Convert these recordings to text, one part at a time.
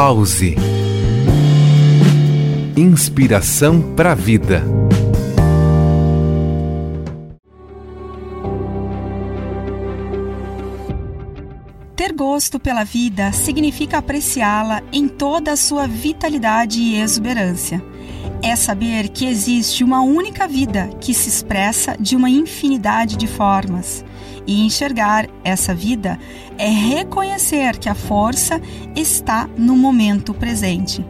Pause. Inspiração para a vida. Ter gosto pela vida significa apreciá-la em toda a sua vitalidade e exuberância. É saber que existe uma única vida que se expressa de uma infinidade de formas. E enxergar essa vida é reconhecer que a força está no momento presente.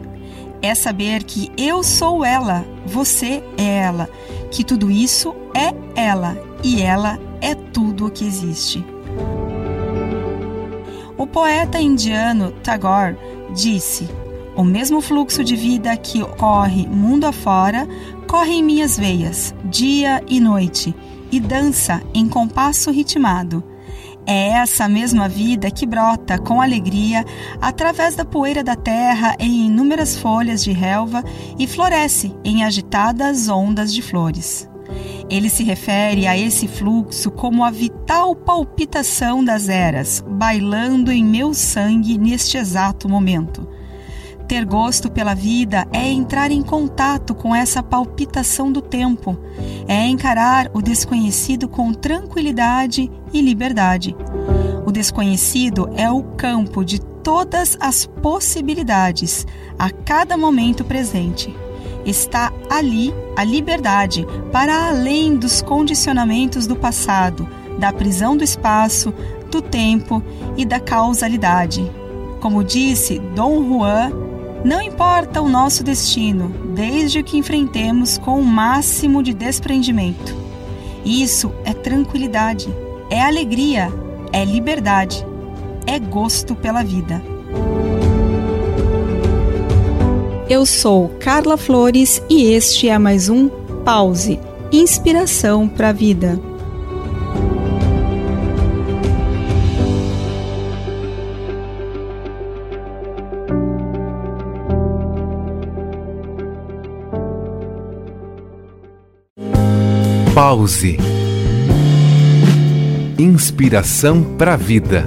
É saber que eu sou ela, você é ela, que tudo isso é ela e ela é tudo o que existe. O poeta indiano Tagore disse: O mesmo fluxo de vida que corre mundo afora corre em minhas veias, dia e noite, e dança em compasso ritmado. É essa mesma vida que brota com alegria através da poeira da terra em inúmeras folhas de relva e floresce em agitadas ondas de flores. Ele se refere a esse fluxo como a vital palpitação das eras, bailando em meu sangue neste exato momento. Ter gosto pela vida é entrar em contato com essa palpitação do tempo, é encarar o desconhecido com tranquilidade e liberdade. O desconhecido é o campo de todas as possibilidades, a cada momento presente está ali a liberdade para além dos condicionamentos do passado, da prisão do espaço, do tempo e da causalidade. Como disse Dom Juan, não importa o nosso destino, desde que enfrentemos com o máximo de desprendimento. Isso é tranquilidade, é alegria, é liberdade, é gosto pela vida. Eu sou Carla Flores e este é mais um Pause Inspiração para a Vida. Pause Inspiração para a Vida.